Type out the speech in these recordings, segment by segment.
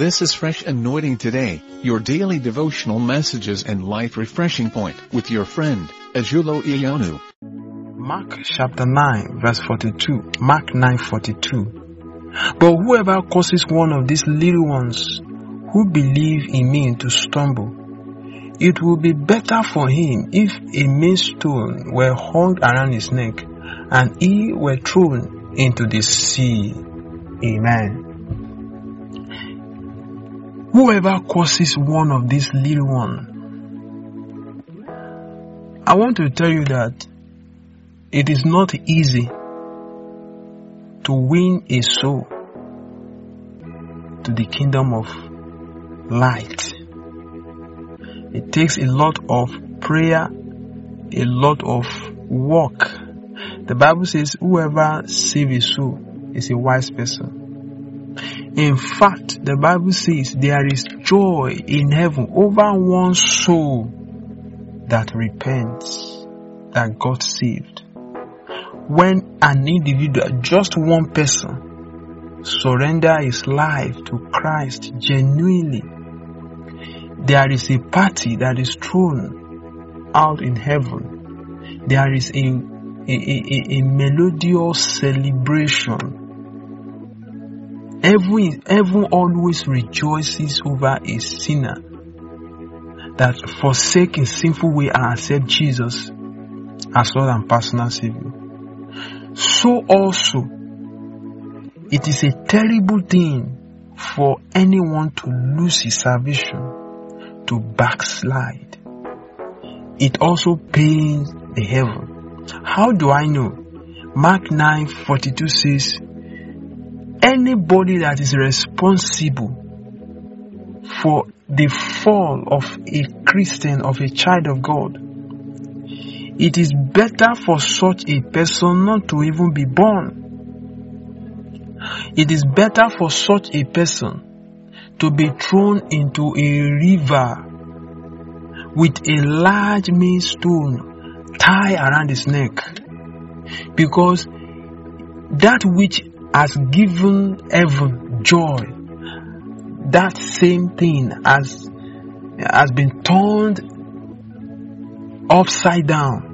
This is Fresh Anointing Today, your daily devotional messages and life refreshing point with your friend, Ajulo Iyonu. Mark chapter 9 verse 42. Mark 9 42. But whoever causes one of these little ones who believe in me to stumble, it will be better for him if a millstone were hung around his neck and he were thrown into the sea. Amen. Whoever causes one of these little ones, I want to tell you that it is not easy to win a soul to the kingdom of light. It takes a lot of prayer, a lot of work. The Bible says whoever saves a soul is a wise person. In fact, the Bible says there is joy in heaven over one soul that repents, that God saved. When an individual, just one person, surrender his life to Christ genuinely, there is a party that is thrown out in heaven. There is a, a, a, a melodious celebration Heaven, heaven always rejoices over a sinner that forsake sinful way and accept Jesus as Lord and personal Savior. So also, it is a terrible thing for anyone to lose his salvation, to backslide. It also pains the heaven. How do I know? Mark 9 42 says, anybody that is responsible for the fall of a Christian, of a child of God, it is better for such a person not to even be born. It is better for such a person to be thrown into a river with a large millstone tied around his neck because that which has given heaven joy, that same thing has, has been turned upside down.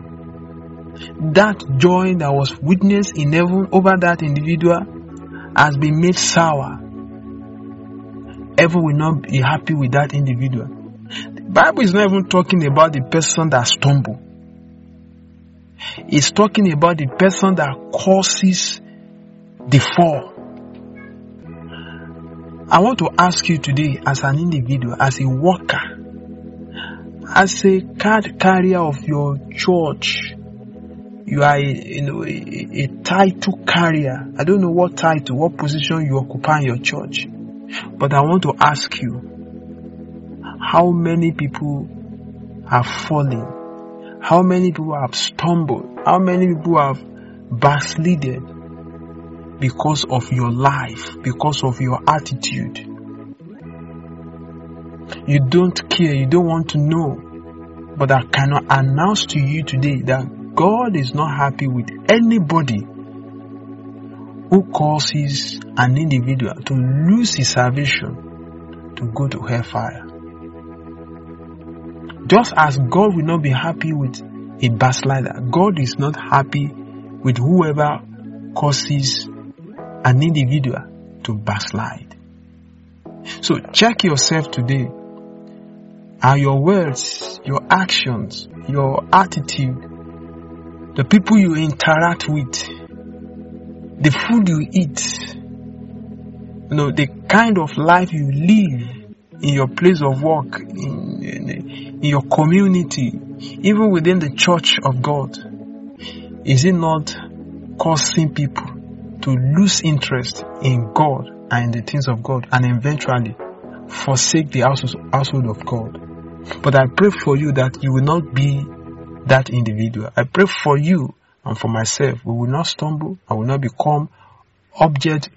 That joy that was witnessed in heaven over that individual has been made sour. Heaven will not be happy with that individual. The Bible is not even talking about the person that stumble. It's talking about the person that causes the fall. I want to ask you today as an individual, as a worker, as a card carrier of your church, you are a, you know, a, a title carrier. I don't know what title, what position you occupy in your church. But I want to ask you, how many people have fallen? How many people have stumbled? How many people have backslided? Because of your life, because of your attitude. You don't care, you don't want to know. But I cannot announce to you today that God is not happy with anybody who causes an individual to lose his salvation to go to hellfire. Just as God will not be happy with a backslider, God is not happy with whoever causes an individual to backslide. So check yourself today. Are your words, your actions, your attitude, the people you interact with, the food you eat, you know, the kind of life you live in your place of work, in, in, in your community, even within the church of God, is it not causing people to lose interest in God and in the things of God and eventually forsake the household of God. But I pray for you that you will not be that individual. I pray for you and for myself. We will not stumble. I will not become object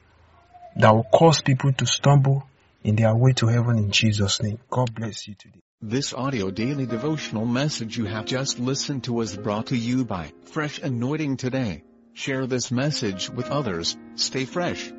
that will cause people to stumble in their way to heaven in Jesus' name. God bless you today. This audio daily devotional message you have just listened to was brought to you by Fresh Anointing Today. Share this message with others. Stay fresh.